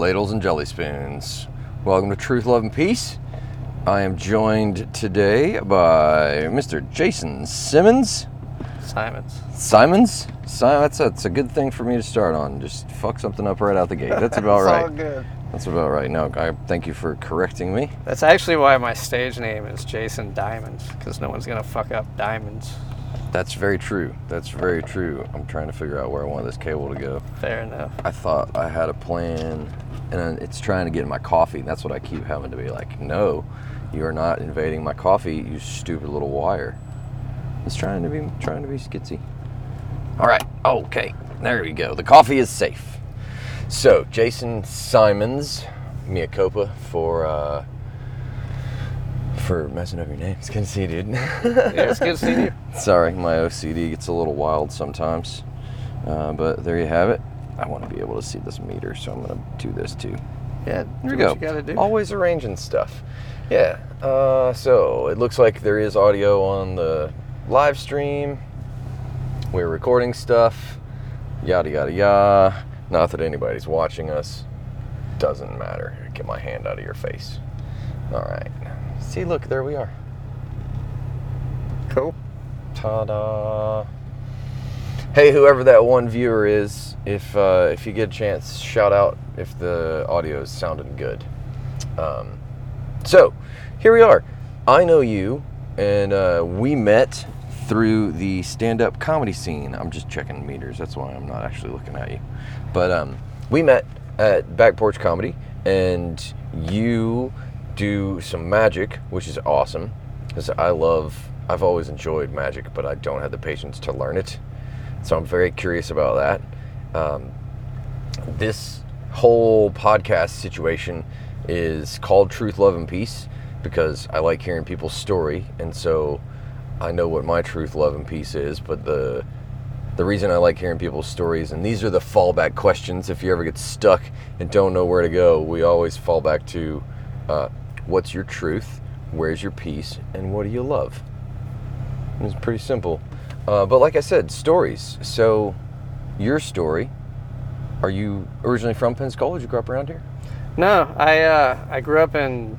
ladles and jelly spoons. Welcome to Truth, Love, and Peace. I am joined today by Mr. Jason Simmons. Simons. Simons? Simon, that's, that's a good thing for me to start on. Just fuck something up right out the gate. That's about right. all good. That's about right. No, I thank you for correcting me. That's actually why my stage name is Jason Diamonds, because no one's gonna fuck up diamonds. That's very true. That's very true. I'm trying to figure out where I want this cable to go. Fair enough. I thought I had a plan, and it's trying to get in my coffee. That's what I keep having to be like, no, you are not invading my coffee, you stupid little wire. It's trying to be trying to be skitsy. All right, okay, there we go. The coffee is safe. So, Jason Simons, Mia Copa for uh, for messing up your name. It's good to see you, dude. Yeah, it's good to see you. Sorry, my OCD gets a little wild sometimes. Uh, but there you have it. I want to be able to see this meter, so I'm going to do this too. Yeah, There we go. You gotta do. Always arranging stuff. Yeah. Uh, so it looks like there is audio on the live stream. We're recording stuff. Yada yada yada. Not that anybody's watching us. Doesn't matter. Get my hand out of your face. All right. See, look, there we are. Cool. Ta-da! Hey, whoever that one viewer is, if uh, if you get a chance, shout out if the audio is sounding good. Um, so, here we are. I know you, and uh, we met through the stand-up comedy scene. I'm just checking meters. That's why I'm not actually looking at you. But um, we met at Back Porch Comedy, and you do some magic, which is awesome. Because I love, I've always enjoyed magic, but I don't have the patience to learn it. So I'm very curious about that. Um, this whole podcast situation is called Truth, Love, and Peace because I like hearing people's story, and so I know what my truth, love, and peace is. But the the reason I like hearing people's stories, and these are the fallback questions. If you ever get stuck and don't know where to go, we always fall back to uh, what's your truth, where's your peace, and what do you love? It's pretty simple. Uh, but like I said, stories. So, your story. Are you originally from Pensacola? Did you grow up around here? No, I uh, I grew up in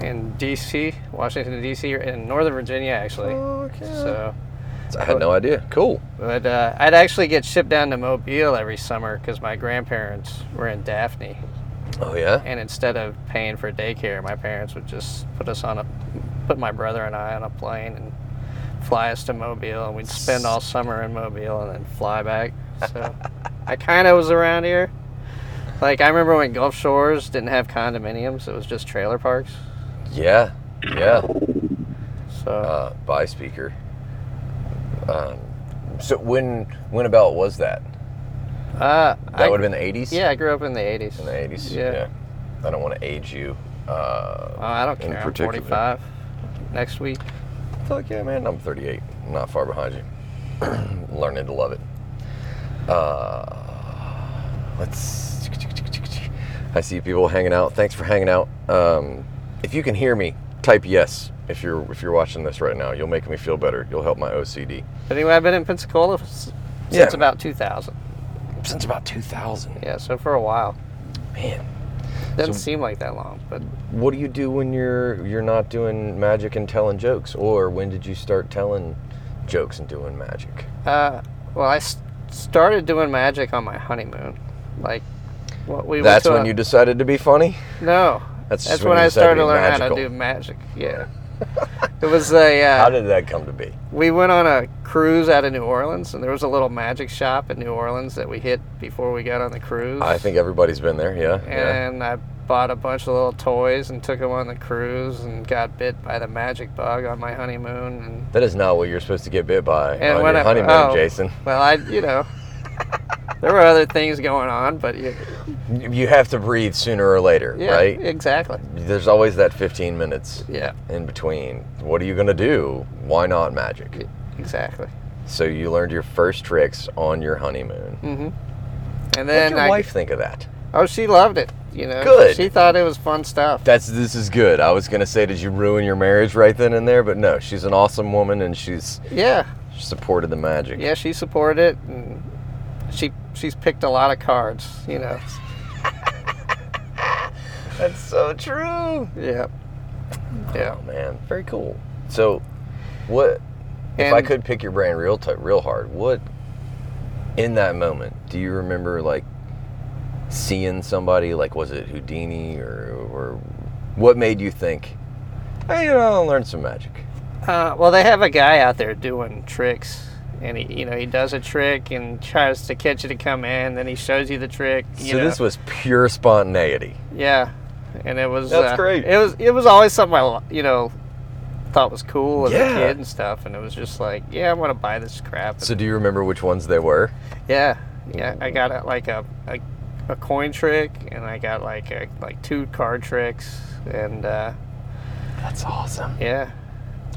in D.C., Washington D.C., or in Northern Virginia actually. Oh okay. So, I had no idea. Cool. but uh, I'd actually get shipped down to Mobile every summer because my grandparents were in Daphne, Oh yeah. and instead of paying for daycare, my parents would just put us on a put my brother and I on a plane and fly us to Mobile, and we'd spend all summer in Mobile and then fly back. So I kind of was around here. Like I remember when Gulf Shores didn't have condominiums; it was just trailer parks. Yeah. Yeah. So Uh, by speaker. Um, so when when about was that? uh, That I, would have been the eighties. yeah, I grew up in the '80s. In the eighties. Yeah. I don't want to age you. Oh, Uh, I don't care. I'm particular. 45 next week. Fuck yeah, man. I'm 38. I'm not far behind you. Learning to love it. Uh, let's. I see people hanging out. Thanks for hanging out. Um, if you can hear me, type yes. If you're if you're watching this right now, you'll make me feel better. You'll help my OCD. But anyway, I've been in Pensacola since Yeah. about 2000. Since about 2000. Yeah, so for a while. Man, Doesn't So- seem like that long, but what do you do when you're you're not doing magic and telling jokes, or when did you start telling jokes and doing magic? uh, well, I s- started doing magic on my honeymoon. Like, what we That's when a- you decided to be funny. no. That's That's, when, when I started to learn how to do magic. Yeah. it was a. Uh, How did that come to be? we went on a cruise out of New Orleans, and there was a little magic shop in New Orleans that we hit before we got on the cruise. I think everybody's been there. Yeah. yeah. and I bought a bunch of little toys and took them on the cruise and got bit by the magic bug on my honeymoon and That is not what you're supposed to get bit by and on your I, honeymoon, oh, Jason. Well, I you know there were other things going on, but you, You have to breathe sooner or later, yeah, right? exactly. There's always that 15 minutes Yeah, in between. What are you gonna do? Why not magic? exactly. So you learned your first tricks on your honeymoon. Mm-hmm. And What then did your I, wife think of that? oh, she loved it. You know, Good. She thought it was fun stuff. That's this is good. I was gonna say, did you ruin your marriage right then and there? But no, she's an awesome woman and she's yeah, supported the magic. yeah. She supported it, and she she's picked a lot of cards. You know. That's so true. Yeah. Yeah. Oh man, very cool. So, what if I could pick your brain real t- real hard? What in that moment do you remember like seeing somebody? Like, was it Houdini or or what made you think? Hey, you know, I'll learn some magic. Uh, well, they have a guy out there doing tricks, and he, you know, he does a trick and tries to catch you to come in. Then he shows you the trick. You so know. this was pure spontaneity. yeah, and it was. That's uh, great. It was. It was always something I, you know, thought was cool as Yeah. a kid and stuff, and it was just like, yeah, I want to buy this crap. So, do you remember which ones they were? yeah, yeah, I got a, like a, a a coin trick, and I got like a, like two card tricks, and uh, That's awesome. yeah.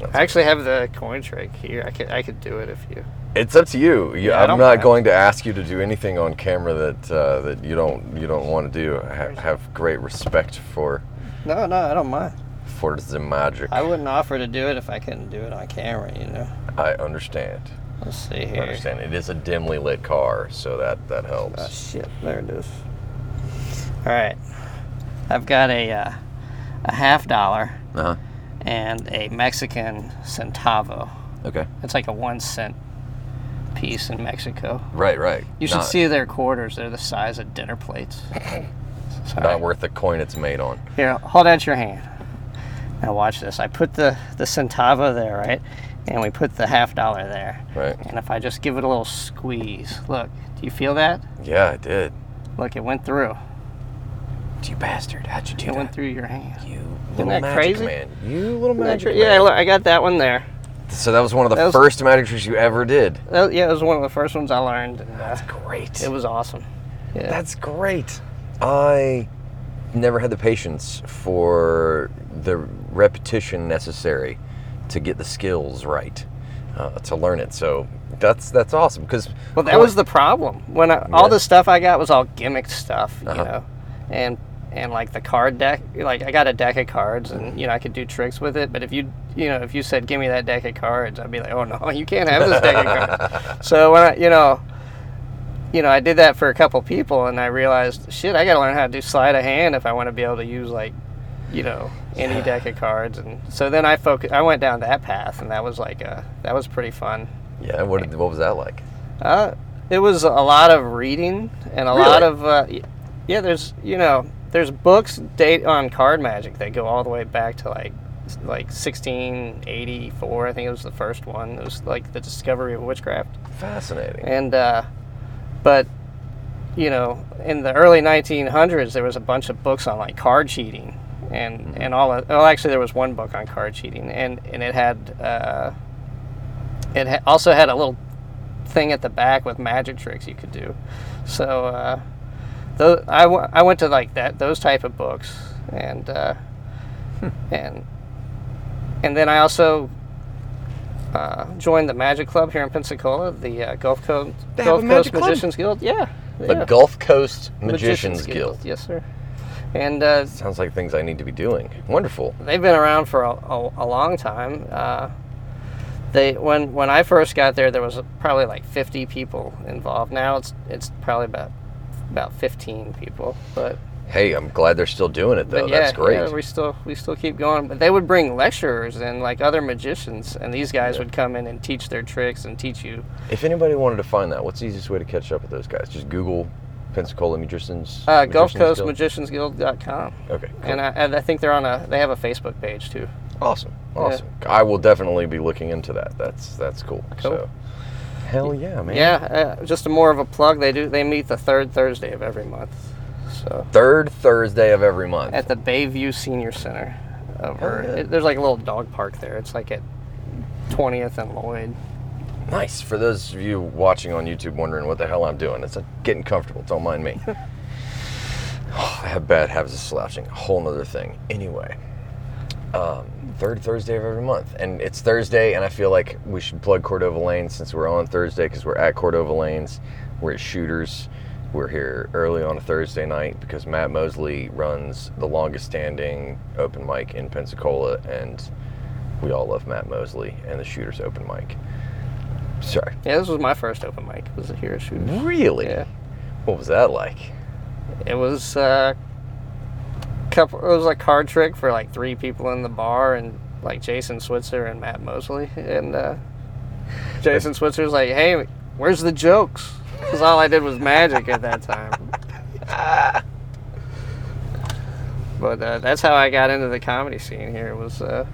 That's I actually have the coin trick here. I could I could do it if you. It's up to you. you Yeah, I I'm don't mind. going to ask you to do anything on camera that uh, that you don't you don't want to do. I ha- have great respect for No, no, I don't mind. for the magic. I wouldn't offer to do it if I couldn't do it on camera, you know. I understand. Let's see here. I here. understand. It is a dimly lit car, so that that helps. Oh shit, there it is. All right, I've got a uh, a half dollar Uh huh. And a Mexican centavo. Okay. It's like a one cent piece in Mexico. Right. Right. You should not, see their quarters. They're the size of dinner plates. Sorry. Not worth the coin it's made on. Here, hold out your hand. Now watch this. I put the the centavo there, right? And we put the half dollar there. Right. And if I just give it a little squeeze, look, do you feel that? Yeah, I did. Look, it went through. You bastard! How'd you do It went that? through your hand. You little that magic crazy? man. You little Isn't magic true? man. Yeah, look, I got that one there. So that was one of the That was- first magic tricks you ever did. That, yeah, it was one of the first ones I learned. And, uh, That's great. it was awesome. Yeah. That's great. I never had the patience for the repetition necessary to get the skills right uh, to learn it. So that's that's awesome because well, that was the problem. When I, all Yeah. the stuff I got was all gimmicked stuff, you Uh-huh. know, and and like the card deck. Like I got a deck of cards, and you know I could do tricks with it. But if you you know if you said give me that deck of cards, I'd be like, oh no, you can't have this deck of cards. So when I you know. You know, I did that for a couple people, and I realized, shit, I got to learn how to do sleight of hand if I want to be able to use like, you know, any Yeah. deck of cards. And so then I focus, I went down that path, and that was like a, that was pretty fun. yeah. What did, what was that like? Uh, it was a lot of reading and a lot of uh, yeah. There's you know there's books date on card magic that go all the way back to like like 1684. I think it was the first one. It was like the discovery of witchcraft. Fascinating. And uh, but you know in the early 1900s there was a bunch of books on like card cheating and and all. Of, well, actually there was one book on card cheating and and it had. Uh, it ha- also had a little thing at the back with magic tricks you could do. So uh, those, I, w- I went to like that those type of books and uh, and and then I also uh, joined the Magic Club here in Pensacola, the uh, Gulf Coast They Gulf Coast club? Magicians Guild. Yeah, The yeah. Gulf Coast Magicians, Guild. Yes, sir. And uh, Sounds like things I need to be doing. Wonderful. they've been around for a, a, a long time. Uh, they when when I first got there, there was probably like 50 people involved. Now it's it's probably about about 15 people. But, Hey, I'm glad they're still doing it though. yeah, That's great. yeah, we still we still keep going. But they would bring lecturers and like other magicians, and these guys would come in and teach their tricks and teach you. if anybody wanted to find that, what's the easiest way to catch up with those guys? Just Google Pensacola Magicians. Uh, Gulf Magicians Coast Guild? Magicians Guild.com. Okay. Cool. And I, and I think they're on a they have a Facebook page too. Awesome. Awesome. I will definitely be looking into that. That's that's cool. Cool. So, hell yeah, man. Yeah, uh, just a more of a plug. They do. They meet the third Thursday of every month. So Third Thursday of every month. at the Bayview Senior Center, over Oh, yeah. it, there's like a little dog park there. It's like at 20th and Lloyd. nice. For those of you watching on YouTube wondering what the hell I'm doing, it's uh getting comfortable. Don't mind me. I have bad habits of slouching. A whole nother thing. Anyway, um, third Thursday of every month, and it's Thursday, and I feel like we should plug Cordova Lanes since we're on Thursday because we're at Cordova Lanes. We're at Shooters. We're here early on a Thursday night because Matt Mosley runs the longest standing open mic in Pensacola, and we all love Matt Mosley and the Shooters open mic. Sorry. Yeah, this was my first open mic. Was it here at Shooters. Really? Yeah. What was that like? It was. Uh, couple. It was a card trick for like three people in the bar, and like Jason Switzer and Matt Mosley, and uh, Jason Switzer was like, "Hey, where's the jokes?" Because all I did was magic at that time. but uh, that's how I got into the comedy scene here. Was uh,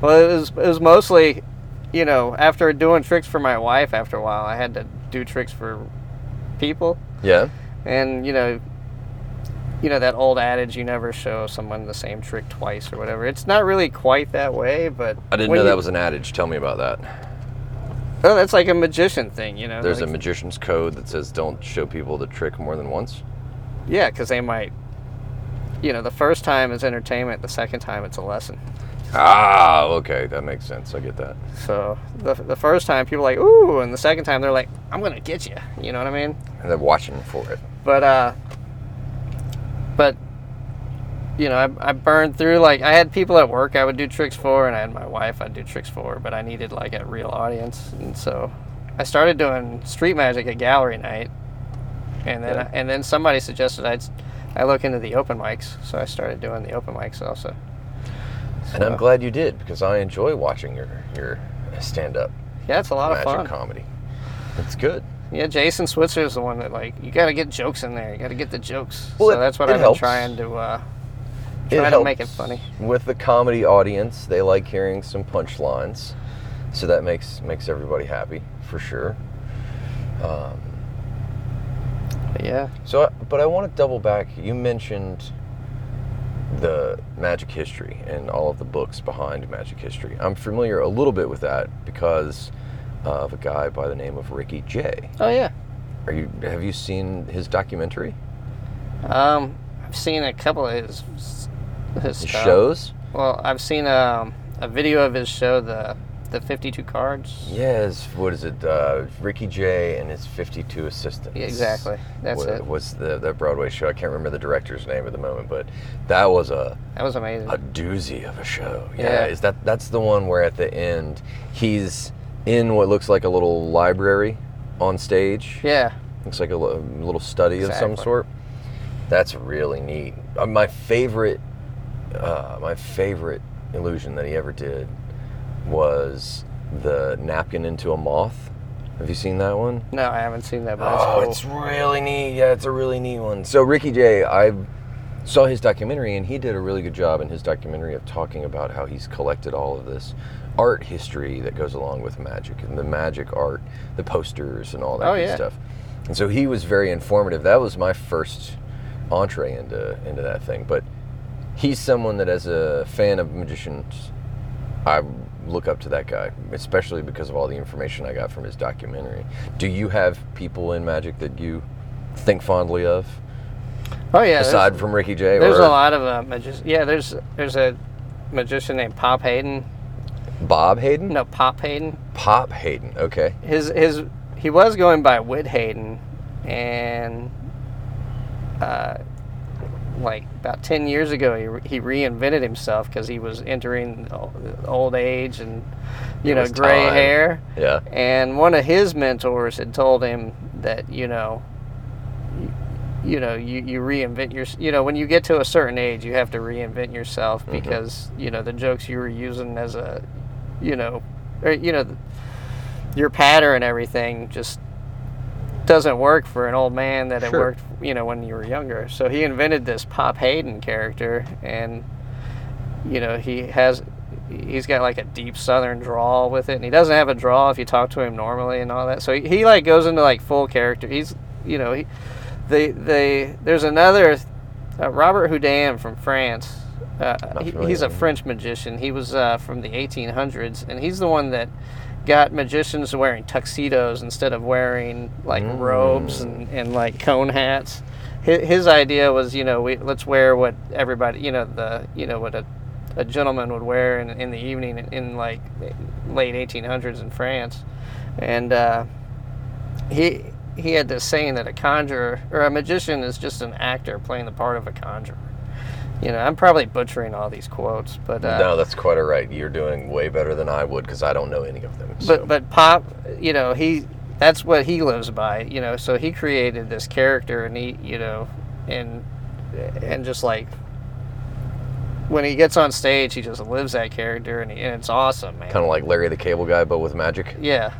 well, it was it was mostly, you know, after doing tricks for my wife. After a while, I had to do tricks for people, Yeah. and you know, you know that old adage, you never show someone the same trick twice or whatever. It's not really quite that way, but I didn't know you- that was an adage. Tell me about that. Oh, that's like a magician thing, you know. There's a magician's code that says don't show people the trick more than once. Yeah, because they might, you know, the first time is entertainment, the second time it's a lesson. Ah, okay, that makes sense. I get that. So the, the first time people are like, ooh, and the second time they're like, I'm gonna get you. You know what I mean? And they're watching for it. But uh, but you know, I, I burned through like I had people at work I would do tricks for, and I had my wife I'd do tricks for, but I needed like a real audience, and so I started doing street magic at gallery night, and then Yeah. and then somebody suggested I'd s- I look into the open mics, so I started doing the open mics also. And I'm glad you did because I enjoy watching your your stand up Yeah, it's a lot of magic fun. comedy. It's good. Yeah, Jason Switzer is the one that like you got to get jokes in there. You got to get the jokes. Well, so it- that's what I've been trying to uh, trying to make it funny. with the comedy audience. They like hearing some punchlines, so that makes makes everybody happy for sure. Um, yeah. So, I- but I want to double back. You mentioned the magic history and all of the books behind magic history. I'm familiar a little bit with that because of a guy by the name of Ricky Jay. Oh yeah. Are you have you seen his documentary? Um, I've seen a couple of his his His shows? Well, I've seen um, a video of his show, the the 52 cards. Yes. What is it? Uh, Ricky Jay and his 52 assistants. Yeah, exactly. That's Wa- it. Was the that Broadway show? I can't remember the director's name at the moment, but that was a That was amazing. a doozy of a show. Yeah, Yeah. is that that's the one where at the end he's in what looks like a little library on stage. yeah. Looks like a, a little study of some sort. That's really neat. Uh, my favorite, uh, my favorite illusion that he ever did was the napkin into a moth. Have you seen that one? No, I haven't seen that, but Oh, that's it's cool. really neat. Yeah, it's a really neat one. So Ricky Jay, I saw his documentary, and he did a really good job in his documentary of talking about how he's collected all of this art history that goes along with magic and the magic art, the posters, and all that Oh, yeah. stuff. And so he was very informative. That was my first entree into into that thing. But he's someone that, as a fan of magicians, I look up to that guy, especially because of all the information I got from his documentary. Do you have people in magic that you think fondly of, Oh yeah. aside from Ricky Jay? There's or a lot of uh, magicians. Yeah, there's there's a magician named Pop Haydn. Bob Hayden? No, Pop Haydn. Pop Haydn. Okay. His his he was going by Whit Haydn, and uh, like about ten years ago, he, he reinvented himself because he was entering old age and you It know gray time. hair. Yeah. And one of his mentors had told him that you know. you- know, you, you reinvent your. You know, when you get to a certain age, you have to reinvent yourself Mm-hmm. because you know the jokes you were using as a, you know, or you know, your patter and everything just doesn't work for an old man that it worked, you know, when you were younger. So he invented this Pop Haydn character, and you know he has he's got like a deep southern drawl with it and he doesn't have a drawl if you talk to him normally and all that. So he, he like goes into like full character. He's you know he they they there's another uh, robert houdin from france uh, he, he's a french magician. He was uh, from the 1800s and he's the one that got magicians wearing tuxedos instead of wearing like robes and, and like cone hats. His, his idea was you know we let's wear what everybody you know the you know what a a gentleman would wear in, in the evening in, in like late 1800s in France, and uh, he he had this saying that a conjurer or a magician is just an actor playing the part of a conjurer. You know, I'm probably butchering all these quotes, but uh, no, that's quite all right. You're doing way better than I would because I don't know any of them. so. but but pop you know he that's what he lives by you know so he created this character and he you know and and just like when he gets on stage, he just lives that character, and, he, and it's awesome, man. Kind of like Larry the Cable Guy, but with magic. Yeah.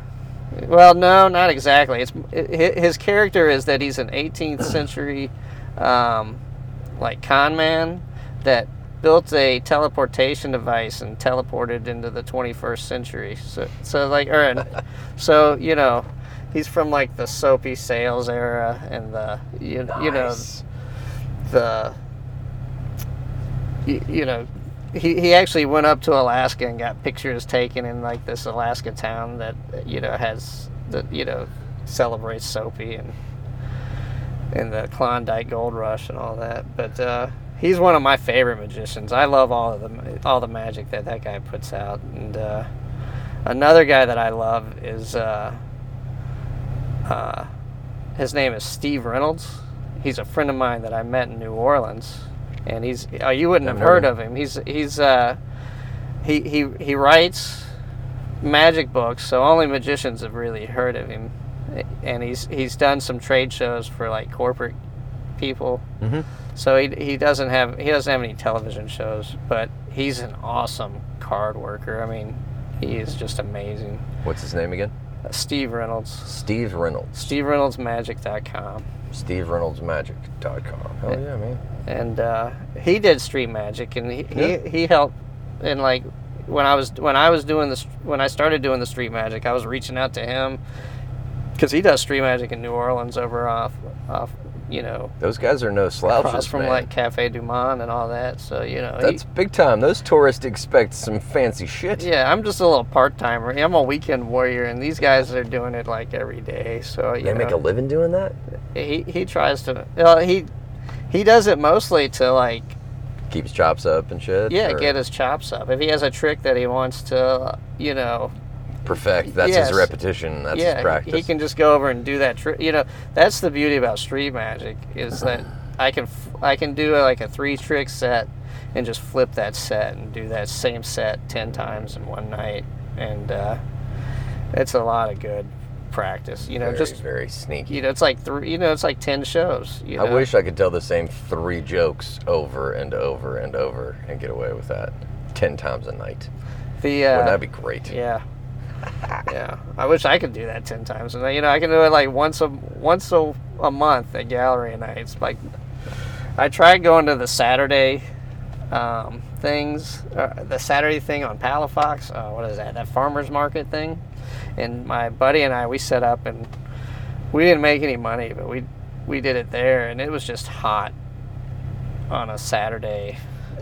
Well, no, not exactly. It's it, his character is that he's an 18th century, um, like con man that built a teleportation device and teleported into the 21st century. So, so like, or, so you know, he's from like the soapy sales era and the you, you know the you, you know he, he actually went up to Alaska and got pictures taken in like this Alaska town that you know has the you know celebrates Soapy and and the Klondike Gold Rush and all that. But uh, he's one of my favorite magicians. I love all of the all the magic that that guy puts out. And uh, another guy that I love is uh, uh, his name is Steve Reynolds. He's a friend of mine that I met in New Orleans, and he's oh, you wouldn't have heard of him. He's he's uh, he he he writes magic books, so only magicians have really heard of him. And he's he's done some trade shows for like corporate people. Mhm. So he, he doesn't have he doesn't have any television shows, but he's an awesome card worker. I mean, he is just amazing. What's his name again? Uh, Steve Reynolds. Steve Reynolds. SteveReynoldsMagic.com. SteveReynoldsMagic.com. Hell yeah, man. and uh, he did street magic, and he, Yeah. he he helped. And like when I was when I was doing this when I started doing the street magic, I was reaching out to him because he does street magic in New Orleans over off off you know Those guys are no slouches, across from man. like Cafe Du Monde and all that. So you know he- That's big time. Those tourists expect some fancy shit. yeah, I'm just a little part timer. I'm a weekend warrior, and these guys are doing it like every day. So you They know, make a living doing that? he he tries to. Well, he he does it mostly to like Keeps chops up and shit? Yeah, or get his chops up. If he has a trick that he wants to, you know, perfect. That's Yes. his repetition. That's yeah, his practice. he can just go over and do that trick. You know, that's the beauty about street magic is that I can f- I can do like a three trick set and just flip that set and do that same set ten times in one night, and uh, it's a lot of good practice. You know, very, just very sneaky. you know, it's like three. You know, it's like ten shows. You know? I wish I could tell the same three jokes over and over and over and get away with that ten times a night. the uh, Wouldn't that be great? Yeah. Yeah. I wish I could do that 10 times. And you know, I can do it like once a once a, a month at gallery nights. Like I tried going to the Saturday um, things, uh, the Saturday thing on Palafox. Uh, what is that? That farmers market thing. And my buddy and I, we set up and we didn't make any money, but we we did it there, and it was just hot on a Saturday.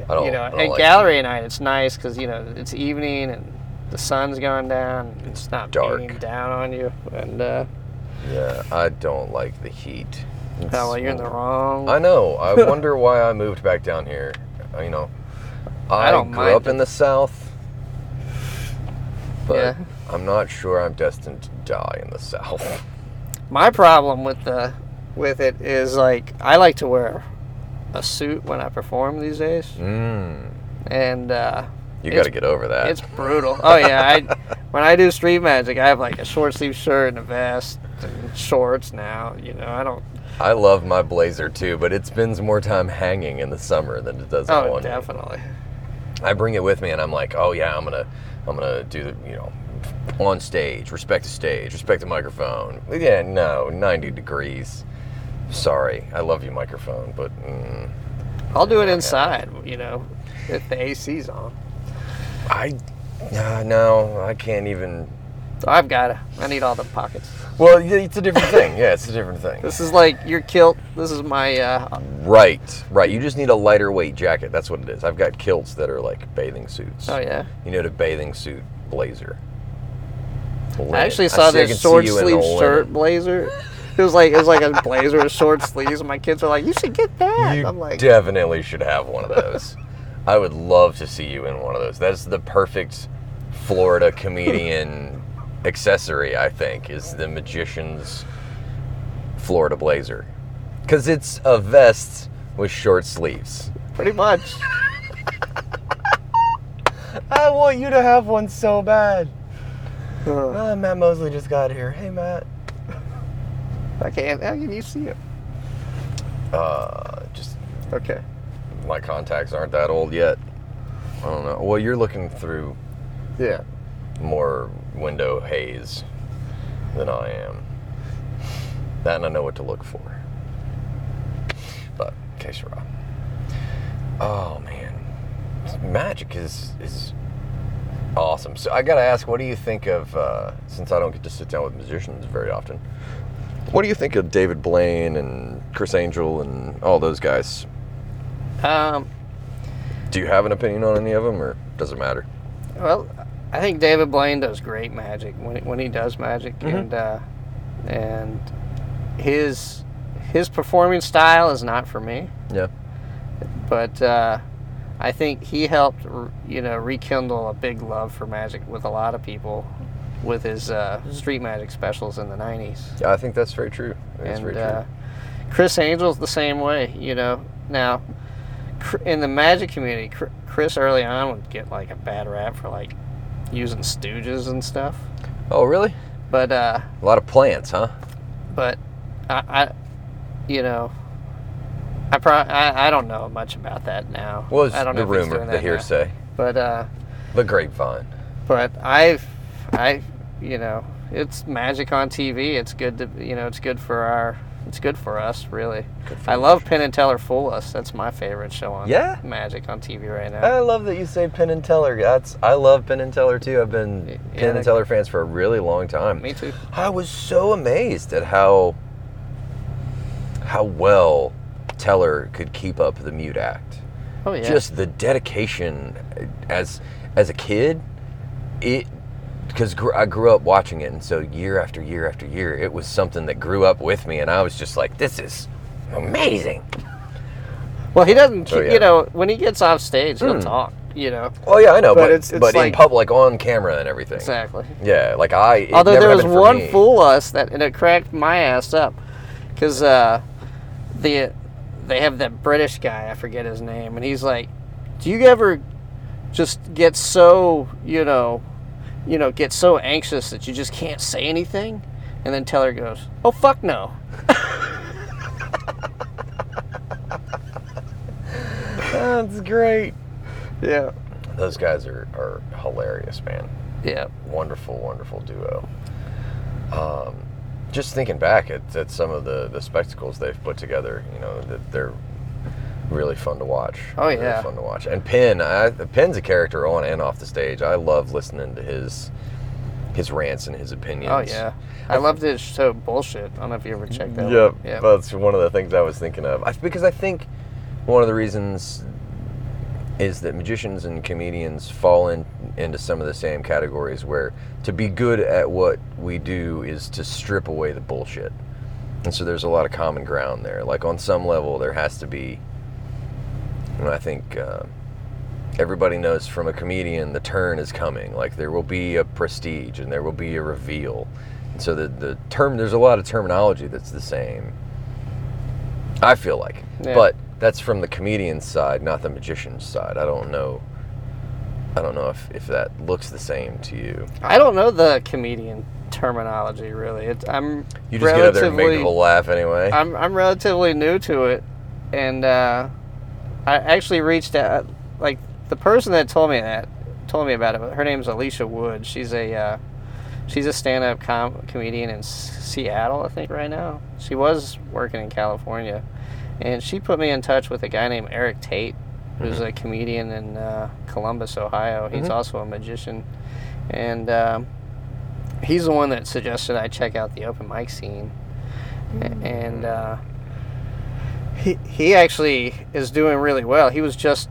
I don't- you know, at like gallery night, it's nice because you know it's evening and the sun's gone down. It's not dark. beating down on you, and uh, Yeah, I don't like the heat. oh, well, you're in the wrong. I know. I wonder why I moved back down here. Uh, You know, I, I grew up in the South, but Yeah. I'm not sure I'm destined to die in the South. My problem with the with it is like I like to wear a suit when I perform these days, Mm, and uh, you got to get over that. It's brutal. Oh yeah, I when I do street magic, I have like a short sleeve shirt and a vest and shorts now. You know, I don't. I love my blazer too, but it spends more time hanging in the summer than it does Oh, definitely. I bring it with me, and I'm like, oh yeah, I'm gonna, I'm gonna do the, you know, on stage, respect the stage, respect the microphone. Yeah, no, 90 degrees. Sorry, I love you, microphone, but mm, I'll do it inside. You know, if the AC's on. I, uh, no, I can't even. I've got to. I need all the pockets. Well, yeah, it's a different thing. Yeah, it's a different thing. This is like your kilt. This is my. Uh, Right, right. You just need a lighter weight jacket. That's what it is. I've got kilts that are like bathing suits. oh yeah. You need a bathing suit blazer. I actually saw I this short sleeve shirt blazer. It was like it was like a blazer with short sleeves. And my kids are like, "You should get that." You I'm like, definitely should have one of those. I would love to see you in one of those. That's the perfect Florida comedian accessory, I think, is the magician's Florida blazer. Because it's a vest with short sleeves. pretty much. I want you to have one so bad. Uh, Uh, Matt Mosley just got here. Hey, Matt. I can't. How can you see it? Uh, just Okay. My contacts aren't that old yet. I don't know. Well, you're looking through Yeah. more window haze than I am. Then I know what to look for. But, que sera. Oh man, magic is is awesome. So I gotta ask, what do you think of? Uh, since I don't get to sit down with musicians very often, what do you think of David Blaine and Criss Angel and all those guys? Um, Do you have an opinion on any of them, or does it matter? well, I think David Blaine does great magic when he, when he does magic, Mhm. and uh, and his his performing style is not for me. Yeah. but uh, I think he helped, you know, rekindle a big love for magic with a lot of people with his uh, street magic specials in the '90s. Yeah, I think that's very true. That's and very true. uh, Criss Angel's the same way, you know. Now, in the magic community, Criss early on would get like a bad rap for like using stooges and stuff, oh, really? but uh, A lot of plants, huh? but I, I you know. I, pro- I I don't know much about that now. Was I don't the know rumor, the that now. hearsay, But uh, the grapevine? but I've I you know it's magic on TV. It's good to you know it's good for our it's good for us really. For I you. love Penn and Teller Fool Us. That's my favorite show on Yeah? magic on TV right now. I love that you say Penn and Teller. That's I love Penn and Teller too. I've been Yeah, Penn and Teller fans for a really long time. Me too. I was so amazed at how how well Teller could keep up the mute act. Oh yeah. Just the dedication as as a kid, it because gr- I grew up watching it, and so year after year after year, it was something that grew up with me, and I was just like, "This is amazing." well, he doesn't. Oh, yeah. You know, when he gets off stage, he'll Hmm. talk. You know. Well, yeah, I know, But but it's- it's but in like- public, on camera, and everything. Exactly. Yeah, like I. it Although never there was happened for one me. fool us that and it cracked my ass up, because uh, the they have that British guy I forget his name and he's like, do you ever just get so you know, you know get so anxious that you just can't say anything? And then Teller goes, oh fuck no. That's great. Yeah. Those guys are, are hilarious, man. Yeah. Wonderful, wonderful duo. Um, just thinking back at, at some of the, the spectacles they've put together, you know, that they're really fun to watch. Oh, Really yeah. fun to watch. And Penn, I, Penn's a character on and off the stage. I love listening to his his rants and his opinions. Oh yeah. I loved his show bullshit. I don't know if you ever checked that. Yep. Yeah. That's one of the things I was thinking of. I, because I think one of the reasons is that magicians and comedians fall in, into some of the same categories where to be good at what we do is to strip away the bullshit. And so there's a lot of common ground there. Like on some level, there has to be. And I think uh, everybody knows from a comedian the turn is coming. Like there will be a prestige and there will be a reveal. And so the, the term, there's a lot of terminology that's the same. I feel like. Yeah. But that's from the comedian's side, not the magician's side. I don't know. I don't know if, if that looks the same to you. I don't know the comedian terminology really. It's, I'm You just get up there and make people laugh anyway. I'm I'm relatively new to it, and uh, I actually reached out. Like the person that told me that told me about it. Her name's Alicia Wood. She's a uh, she's a stand-up com- comedian in S- Seattle, I think, right now. She was working in California, and she put me in touch with a guy named Eric Tate, who's a comedian in uh, Columbus, Ohio. He's Mhm. also a magician, and um, he's the one that suggested I check out the open mic scene, A- and uh, he he actually is doing really well. He was just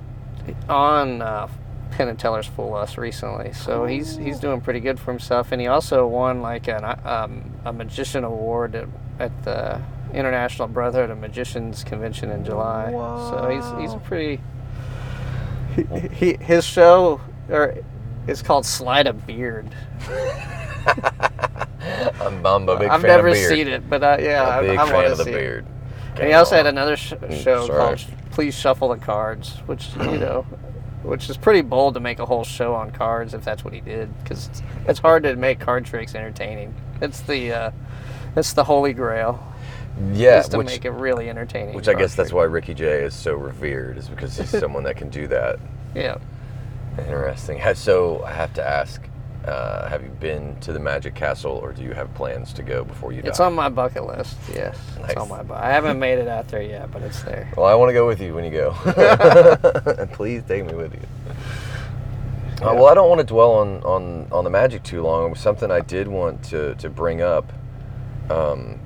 on uh, Penn and Teller's Fool Us recently, so he's he's doing pretty good for himself. And he also won like an um, a magician award at, at the International Brotherhood of Magicians convention in July. So he's he's a pretty. He, he his show or it's called Slide a Beard. I'm, I'm a big I've fan never of beard. seen it, but uh, yeah, I'm I, a big I fan wanna of the see beard. And he also had another sh- Mm, show sorry. called "Please Shuffle the Cards," which you know, which is pretty bold to make a whole show on cards if that's what he did, because it's, it's hard to make card tricks entertaining. It's the uh, it's the holy grail, Yeah, is to which, make it really entertaining. which I guess that's why Ricky Jay is so revered, is because he's someone that can do that. Yeah, Interesting. So I have to ask: uh, Have you been to the Magic Castle, or do you have plans to go before you die? It's on my bucket list. Yes, Nice. it's on my. Bu- I haven't made it out there yet, but it's there. Well, I want to go with you when you go. and please take me with you. Uh, well, I don't want to dwell on, on, on the magic too long. It was something I did want to, to bring up. Um,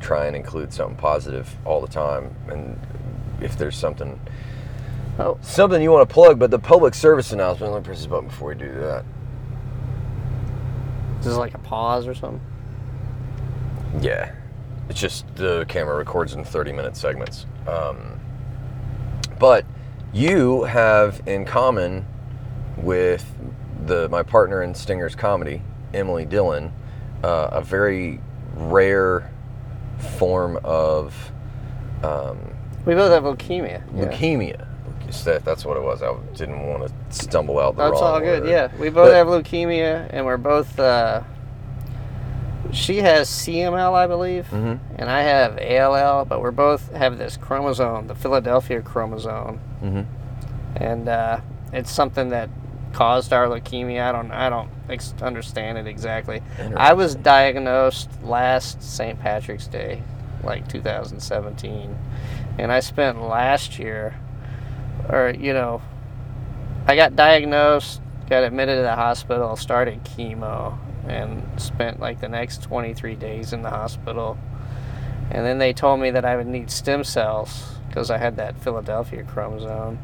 try and include something positive all the time. And if there's something Oh, something you want to plug, but the public service announcement, let me press this button before we do that. is this like a pause or something? Yeah, it's just the camera records in 30 minute segments. Um, but you have in common with the my partner in Stinger's comedy, Emily Dillon, uh, a very rare form of um, We both have leukemia. yeah. That's what it was. I didn't want to stumble out the That's all good. word. Yeah, we both But- have leukemia, and we're both. Uh, she has CML, I believe, Mhm. and I have ALL, but we're both have this chromosome, the Philadelphia chromosome, Mhm. and uh, it's something that caused our leukemia. I don't, I don't ex- understand it exactly. I was diagnosed last St. Patrick's Day, like 2017, and I spent last year, or you know, I got diagnosed, got admitted to the hospital, started chemo, and spent like the next 23 days in the hospital. And then they told me that I would need stem cells because I had that Philadelphia chromosome.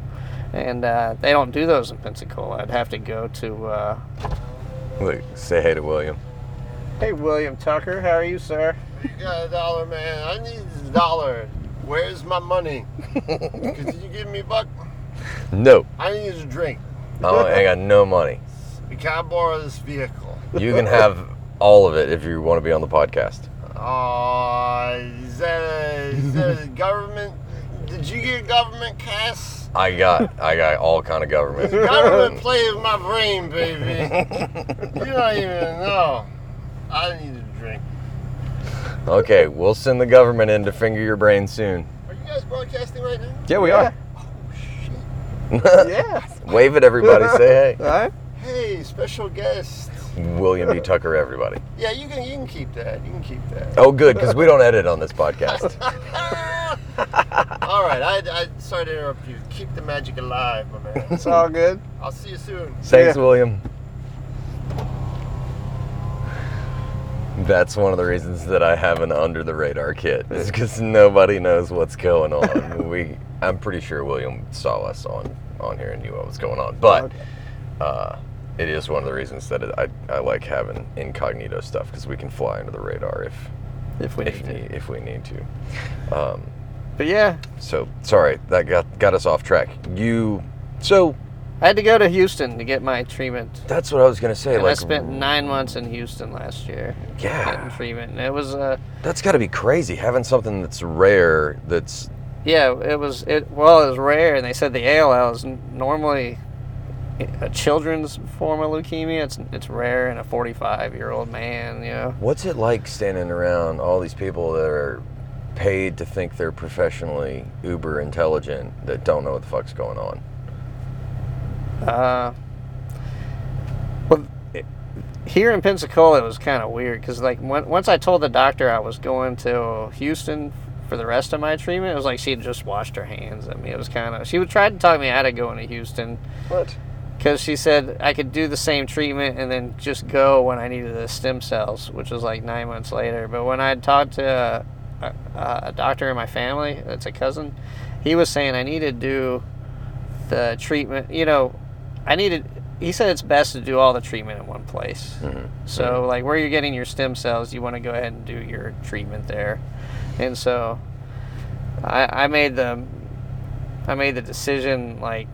And uh, they don't do those in Pensacola. I'd have to go to. Uh... Look, say hey to William. Hey, William Tucker, how are you, sir? You got a dollar, man. I need a dollar. Where's my money? Could you give me a buck? No, I need a drink. I ain't got no money. Can I borrow this vehicle? You can have all of it if you want to be on the podcast. Uh, is that a, is that a government? Did you get government cash? I got I got all kind of government. Government play with my brain, baby. You don't even know. I need a drink. okay, we'll send the government in to finger your brain soon. Are you guys broadcasting right now? Yeah, we Yeah. are. Yeah. Wave at everybody. Say hey. All right. Hey, special guest. William B. Tucker, everybody. Yeah, you can you can keep that. You can keep that. Oh, good, because we don't edit on this podcast. All right, I, I sorry to interrupt you. Keep the magic alive, my man. It's all good. I'll see you soon. Thanks, Yeah. William. That's one of the reasons that I have an under the radar kit, is because nobody knows what's going on. we, I'm pretty sure William saw us on on here and knew what was going on, but Okay. uh, it is one of the reasons that it, I, I like having incognito stuff because we can fly under the radar if If we if need if we need to. Um, But yeah, so sorry that got got us off track. You so I had to go to Houston to get my treatment. that's what I was gonna say. And I spent nine months in Houston last year Yeah. getting treatment. And it was, uh, That's got to be crazy having something that's rare. That's yeah, it was, it well, it was rare. And they said the ALL is normally a children's form of leukemia. It's, it's rare in a 45 year old man, you know. what's it like standing around all these people that are paid to think they're professionally uber intelligent that don't know what the fuck's going on. Uh, well, it, here in Pensacola, it was kind of weird because, like, when, once I told the doctor I was going to Houston for the rest of my treatment, it was like she had just washed her hands at me. It was kind of she would try to talk me out of going to Houston What? because she said I could do the same treatment and then just go when I needed the stem cells, which was like nine months later. But when I talked to a, a, a doctor in my family, that's a cousin, he was saying I needed to do the treatment. You know, I needed. He said it's best to do all the treatment in one place. Mhm. So, like where you're getting your stem cells, you want to go ahead and do your treatment there. And so, I, I made the, I made the decision like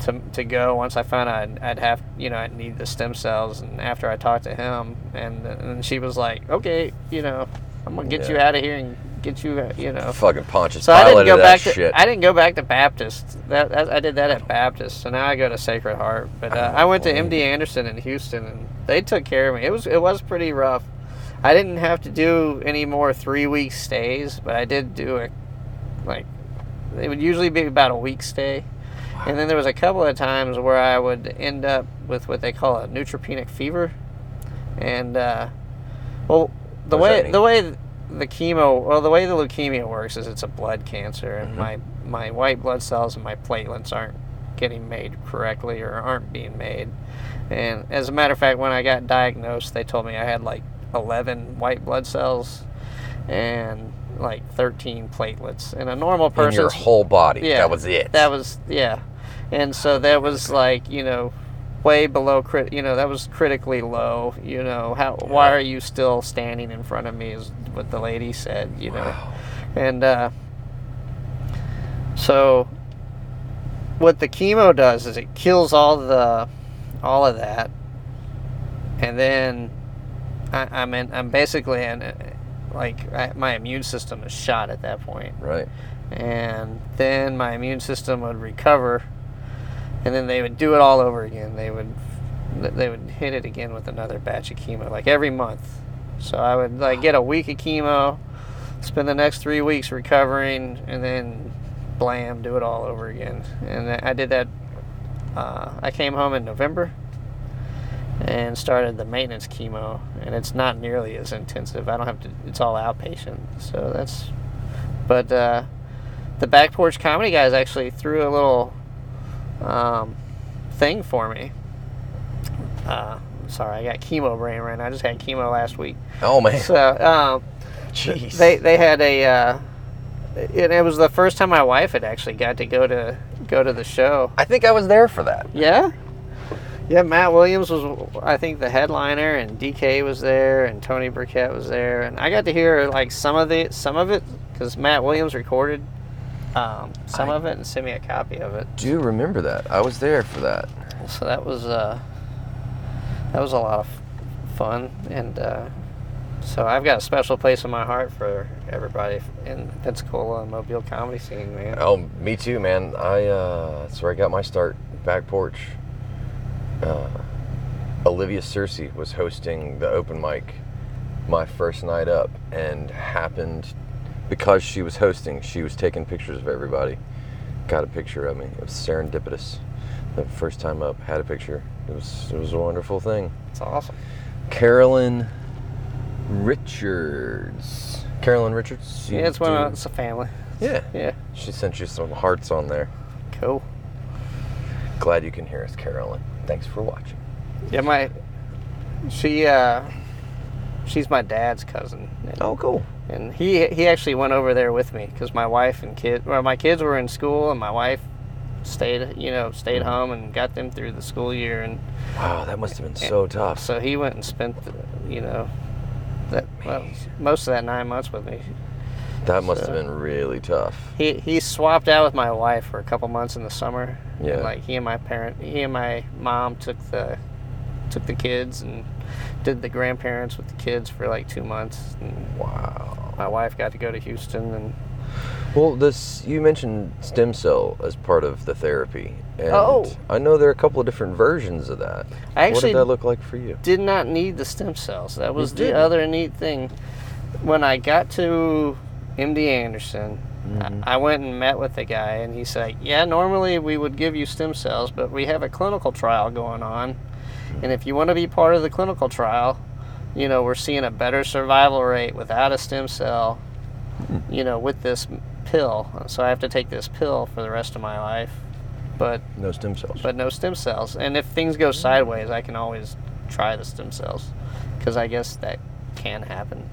to, to go once I found out I'd, I'd have you know I'd need the stem cells. And after I talked to him, and and she was like, okay, you know, I'm gonna get you out of here and get you, uh, you know. Fucking Pontius So I didn't go back to shit. I didn't go back to Baptist. That, that I did that at Baptist. So now I go to Sacred Heart. But uh, I went to. MD Anderson in Houston, and they took care of me. It was it was pretty rough. I didn't have to do any more three week stays, but I did do a like it would usually be about a week stay, And then there was a couple of times where I would end up with what they call a neutropenic fever, and uh, well, the way the way the chemo, well, the way the leukemia works is it's a blood cancer, and Mhm. my my white blood cells and my platelets aren't getting made correctly or aren't being made. And as a matter of fact, when I got diagnosed, they told me I had like 11 white blood cells and like 13 platelets. And a normal In person your whole body. yeah, That was it. That was yeah, and so that was like you know, way below crit. You know that was critically low. You know how? Why are you still standing in front of me? Is what the lady said. You know, Wow. and uh, so what the chemo does is it kills all the all of that, and then I, I'm in, I'm basically in. Like I, my immune system is shot at that point Right. and then my immune system would recover and then they would do it all over again they would they would hit it again with another batch of chemo like every month so i would like get a week of chemo spend the next three weeks recovering and then blam do it all over again and i did that uh, i came home in november and started the maintenance chemo and it's not nearly as intensive i don't have to it's all outpatient so that's but uh, the back porch comedy guys actually threw a little um, thing for me. Uh, sorry, I got chemo brain right now. I just had chemo last week. Oh man. So um, Jeez. they they had a. Uh, it, it was the first time my wife had actually got to go to go to the show. I think I was there for that. Yeah. Yeah, Matt Williams was, I think, the headliner, and DK was there, and Tony Burkett was there, and I got to hear like some of the some of it because Matt Williams recorded um, some I- of it and sent me a copy of it. Do you remember that? I was there for that. So that was uh, that was a lot of fun, and uh, so I've got a special place in my heart for everybody in Pensacola and Mobile comedy scene, man. Oh, me too, man. I uh, that's where I got my start. Back porch. Uh, Olivia Cersei was hosting the open mic my first night up, and happened because she was hosting. She was taking pictures of everybody. Got a picture of me. It was serendipitous. The first time up, had a picture. It was it was a wonderful thing. It's awesome. Carolyn Richards. Carolyn Richards. Yeah, it's one. Of, it's a family. yeah. Yeah, She sent you some hearts on there. cool. Glad you can hear us, Carolyn. Thanks for watching. Yeah, my she uh she's my dad's cousin. And, Oh, cool. and he he actually went over there with me because my wife and kid well my kids were in school and my wife stayed you know stayed Mm-hmm. home and got them through the school year and Wow, that must have been so tough. so he went and spent the, you know that well, most of that nine months with me. That must have been really tough. He he swapped out with my wife for a couple months in the summer. Yeah. And like he and my parent, he and my mom took the took the kids and did the grandparents with the kids for like two months. Wow. my wife got to go to Houston and Well, this you mentioned stem cell as part of the therapy, and Oh. I know there are a couple of different versions of that. I actually what did that look like for you? did not need the stem cells. That was the other neat thing. When I got to MD Anderson, Mhm. I, I went and met with the guy, and he said, "Yeah, normally we would give you stem cells, but we have a clinical trial going on, and if you want to be part of the clinical trial, you know, we're seeing a better survival rate without a stem cell, you know, with this pill. So I have to take this pill for the rest of my life, but No stem cells. but no stem cells. And if things go sideways, I can always try the stem cells because I guess that can happen.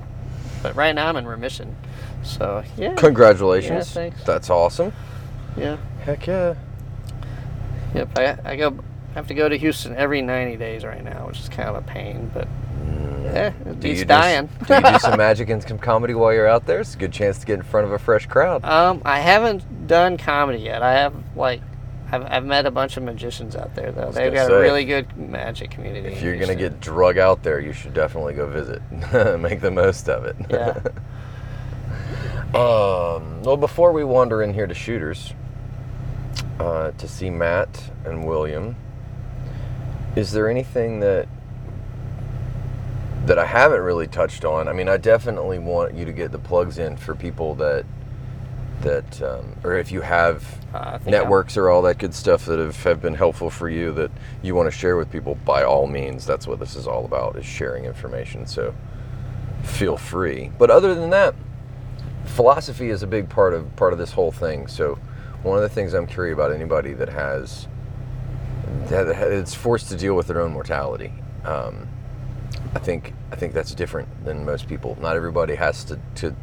But right now I'm in remission. So yeah, Congratulations. Yeah, thanks. That's awesome. yeah, Heck yeah. yep. I, I go have to go to Houston every 90 days right now, which is kind of a pain. But yeah, it Do you dying. Do, do you do some magic and some comedy while you're out there? It's a good chance to get in front of a fresh crowd. um, I haven't done comedy yet. I have like. I've, I've met a bunch of magicians out there though. They've got a really good magic community. If you're gonna get drug out there, you should definitely go visit. Make the most of it. Yeah. um, well, before we wander in here to shooters uh, to see Matt and William, is there anything that that I haven't really touched on? I mean, I definitely want you to get the plugs in for people that that, um, or if you have Uh, think I'm- networks or all that good stuff that have, have been helpful for you that you want to share with people, by all means, that's what this is all about, is sharing information. So feel free. But other than that, philosophy is a big part of part of this whole thing. So one of the things I'm curious about anybody that has that it's forced to deal with their own mortality. Um, I think I think that's different than most people. Not everybody has to, to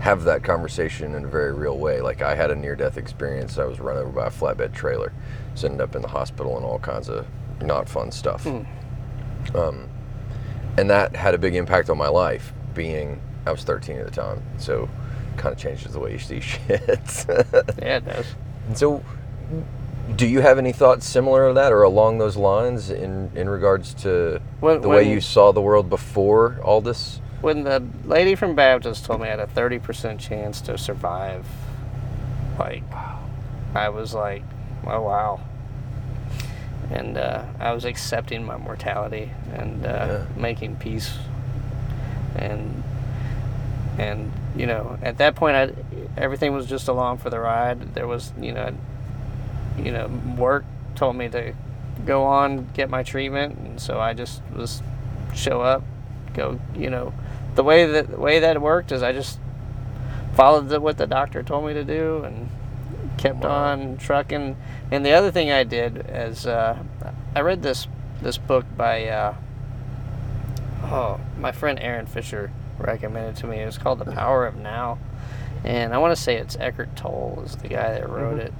have that conversation in a very real way. Like I had a near death experience. I was run over by a flatbed trailer, so ended up in the hospital and all kinds of not fun stuff. Um, and that had a big impact on my life. Being I was 13 at the time, so kind of changes the way you see shit. Yeah, it does. And so, do you have any thoughts similar to that or along those lines in, in regards to When- the way you saw the world before all this? When the lady from Baptist told me I had a 30% chance to survive, like, I was like, oh wow. And uh, I was accepting my mortality and uh, Yeah. making peace. And, and, you know, at that point, I, everything was just along for the ride. There was, you know, you know, work told me to go on, get my treatment. And so I just was show up, go, you know, the way that the way that worked is I just followed the, what the doctor told me to do and kept Wow. on trucking. And the other thing I did is uh, I read this this book by uh, oh my friend Aaron Fisher recommended to me. It was called The Power of Now, and I want to say it's Eckhart Tolle is the guy that wrote it.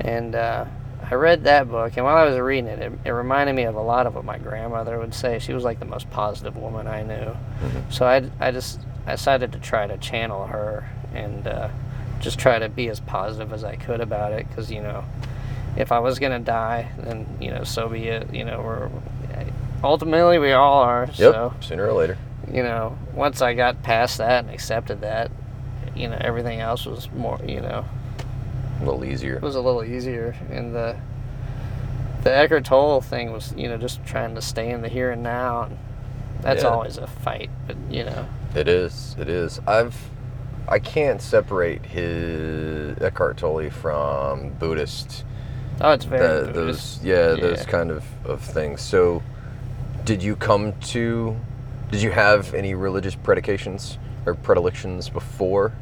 And uh, I read that book, and while I was reading it, it, it reminded me of a lot of what my grandmother would say. She was like the most positive woman I knew. So I, I just I decided to try to channel her and uh, just try to be as positive as I could about it, because you know, if I was gonna die, then you know, so be it. You know, we're ultimately we all are. Yep. So Sooner or later. you know, once I got past that and accepted that, you know, everything else was more, you know, A little easier. it was a little easier. And the the Eckhart Tolle thing was, you know, just trying to stay in the here and now. And that's Yeah. always a fight, but you know, It is. It is. I've. I can't separate his Eckhart Tolle from Buddhist. oh, it's very the- Buddhist. those yeah, those kind of, of things. So, did you come to? Did you have any religious predications or predilections before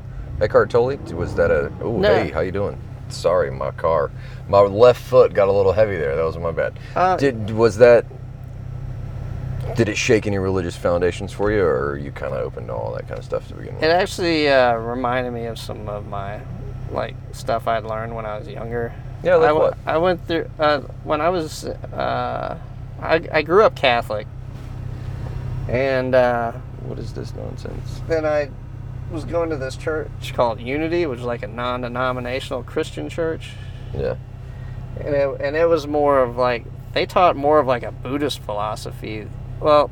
Eckhart Tolle? Was that a? Oh, No. hey, how you doing? Sorry, my car, my left foot got a little heavy there. That was my bad. Uh, did was that? Did it shake any religious foundations for you, or are you kind of open to all that kind of stuff to begin with? It actually uh, reminded me of some of my like stuff I'd learned when I was younger. Yeah, like I, w- what? I went through uh, when I was uh, I, I grew up Catholic, and uh, What is this nonsense? then I was going to this church called Unity, which is like a non-denominational Christian church, Yeah. and it, and it was more of like they taught more of like a Buddhist philosophy. Well,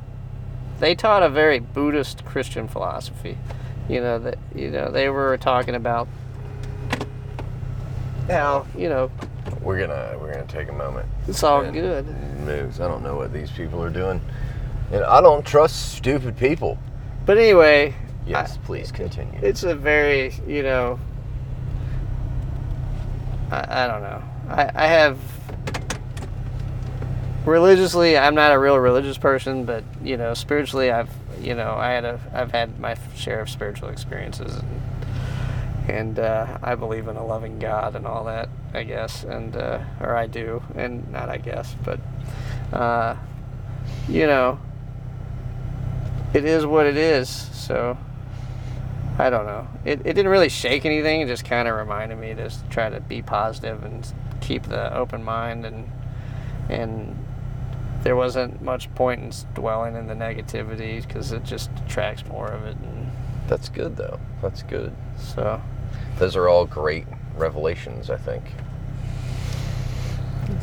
they taught a very Buddhist Christian philosophy. You know that you know they were talking about how you know We're gonna we're gonna take a moment. it's all good. Moves. I don't know what these people are doing, and I don't trust stupid people. But anyway, Yes, please continue. it's a very you know I, I don't know I, I have religiously i'm not a real religious person but you know spiritually i've you know i had a i've had my share of spiritual experiences and and uh, i believe in a loving god and all that i guess and uh, or i do and not i guess but uh, you know it is what it is so I don't know. It, it didn't really shake anything. It just kind of reminded me to try to be positive and keep the open mind and and there wasn't much point in dwelling in the negativity because it just attracts more of it. And That's good though. That's good. so Those are all great revelations. I think.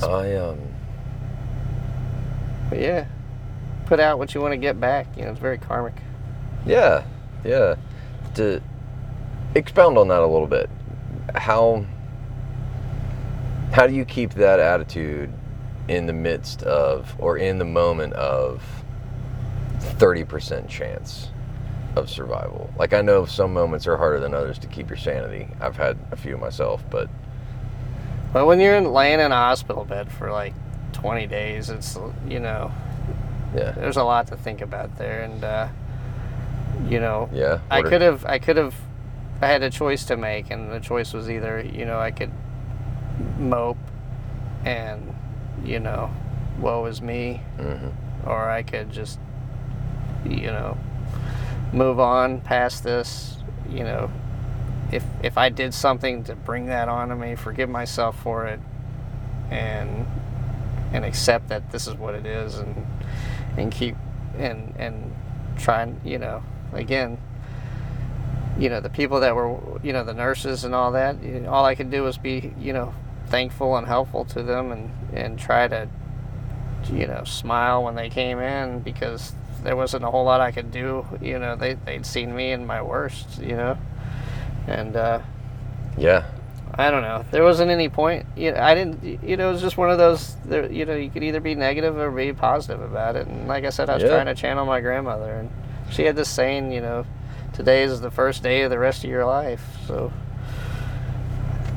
I um. but yeah, put out what you want to get back. You know, it's very karmic. Yeah, yeah. To expound on that a little bit, how how do you keep that attitude in the midst of or in the moment of thirty percent chance? of survival. Like I know some moments are harder than others to keep your sanity. I've had a few myself, but But when you're in, laying in a hospital bed for like 20 days, it's you know yeah, there's a lot to think about there, and uh, you know yeah. I could have I could have I had a choice to make, and the choice was either you know I could mope and you know woe is me, Mhm. or I could just you know move on past this. You know, if if I did something to bring that onto me, forgive myself for it, and and accept that this is what it is, and and keep and and try and you know again you know the people that were you know the nurses and all that you know, all i could do was be you know thankful and helpful to them and and try to you know smile when they came in because there wasn't a whole lot i could do you know they, they'd seen me in my worst you know and uh Yeah, I don't know. There wasn't any point. You know, I didn't. You know, it was just one of those. You know, you could either be negative or be positive about it. And like I said, I was Yeah. trying to channel my grandmother, and she had this saying. You know, today is the first day of the rest of your life. So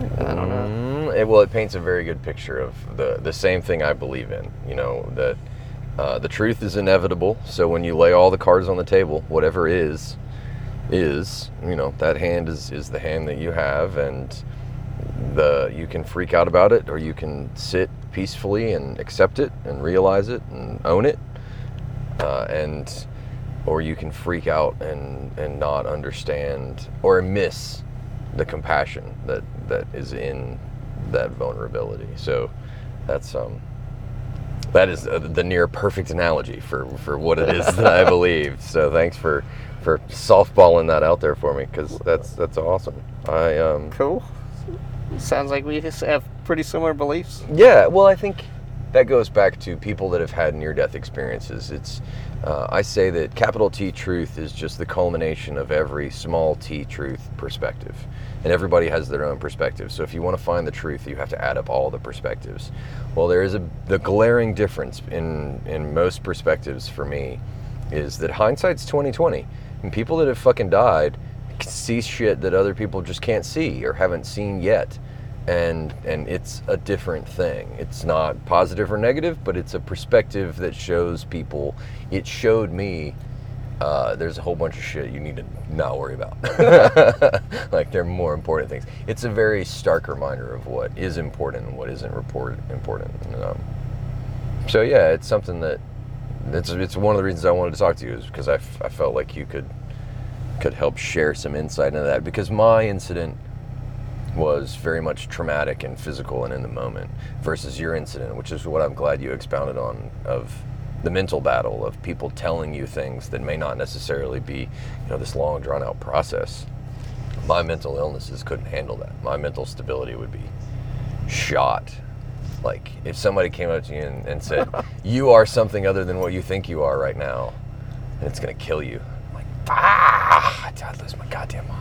I don't know. Mm, it, well, it paints a very good picture of the the same thing I believe in. You know that uh, the truth is inevitable. So when you lay all the cards on the table, whatever is, is you know that hand is is the hand that you have, and the you can freak out about it, or you can sit peacefully and accept it and realize it and own it, uh, and or you can freak out and and not understand or miss the compassion that that is in that vulnerability. So that's um that is uh, the near perfect analogy for for what it is that I believe. So thanks for for softballing that out there for me because that's that's awesome. I um Cool. Sounds like we just have pretty similar beliefs. Yeah, well, I think that goes back to people that have had near death experiences. It's, uh, I say that capital T truth is just the culmination of every small t truth perspective. And everybody has their own perspective. So if you want to find the truth, you have to add up all the perspectives. Well, there is a the glaring difference in in most perspectives for me is that hindsight's 2020. And people that have fucking died can see shit that other people just can't see or haven't seen yet and and it's a different thing. It's not positive or negative, but it's a perspective that shows people. It showed me uh, there's a whole bunch of shit you need to not worry about. like there are more important things. It's a very stark reminder of what is important and what isn't report important. Um, so yeah, it's something that it's it's one of the reasons I wanted to talk to you is because I, f- I felt like you could could help share some insight into that because my incident was very much traumatic and physical and in the moment versus your incident, which is what I'm glad you expounded on of the mental battle of people telling you things that may not necessarily be, you know, this long drawn out process. My mental illnesses couldn't handle that. My mental stability would be shot. Like if somebody came up to you and, and said, "You are something other than what you think you are right now," and it's gonna kill you. I'm like, ah, I'd lose my goddamn mind.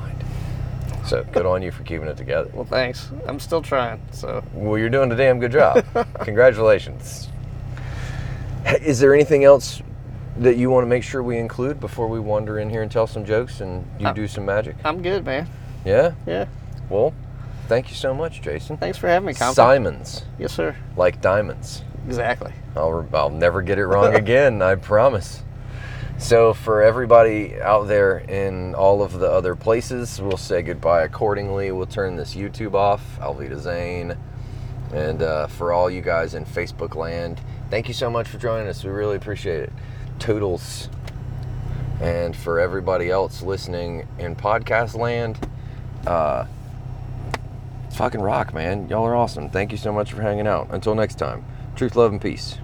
So good on you for keeping it together. Well, thanks. I'm still trying. So Well, you're doing a damn good job. Congratulations. Is there anything else that you want to make sure we include before we wander in here and tell some jokes and you Uh, do some magic? I'm good, man. Yeah? Yeah. Well, thank you so much, Jason. Thanks for having me, Compton. Simons, Yes, sir. like diamonds. Exactly. I'll, I'll never get it wrong again, I promise. So, for everybody out there in all of the other places, we'll say goodbye accordingly. We'll turn this YouTube off. Alvita Zane. And uh, for all you guys in Facebook land, thank you so much for joining us. We really appreciate it. Toodles. And for everybody else listening in podcast land, uh, fucking rock, man. Y'all are awesome. Thank you so much for hanging out. Until next time, truth, love, and peace.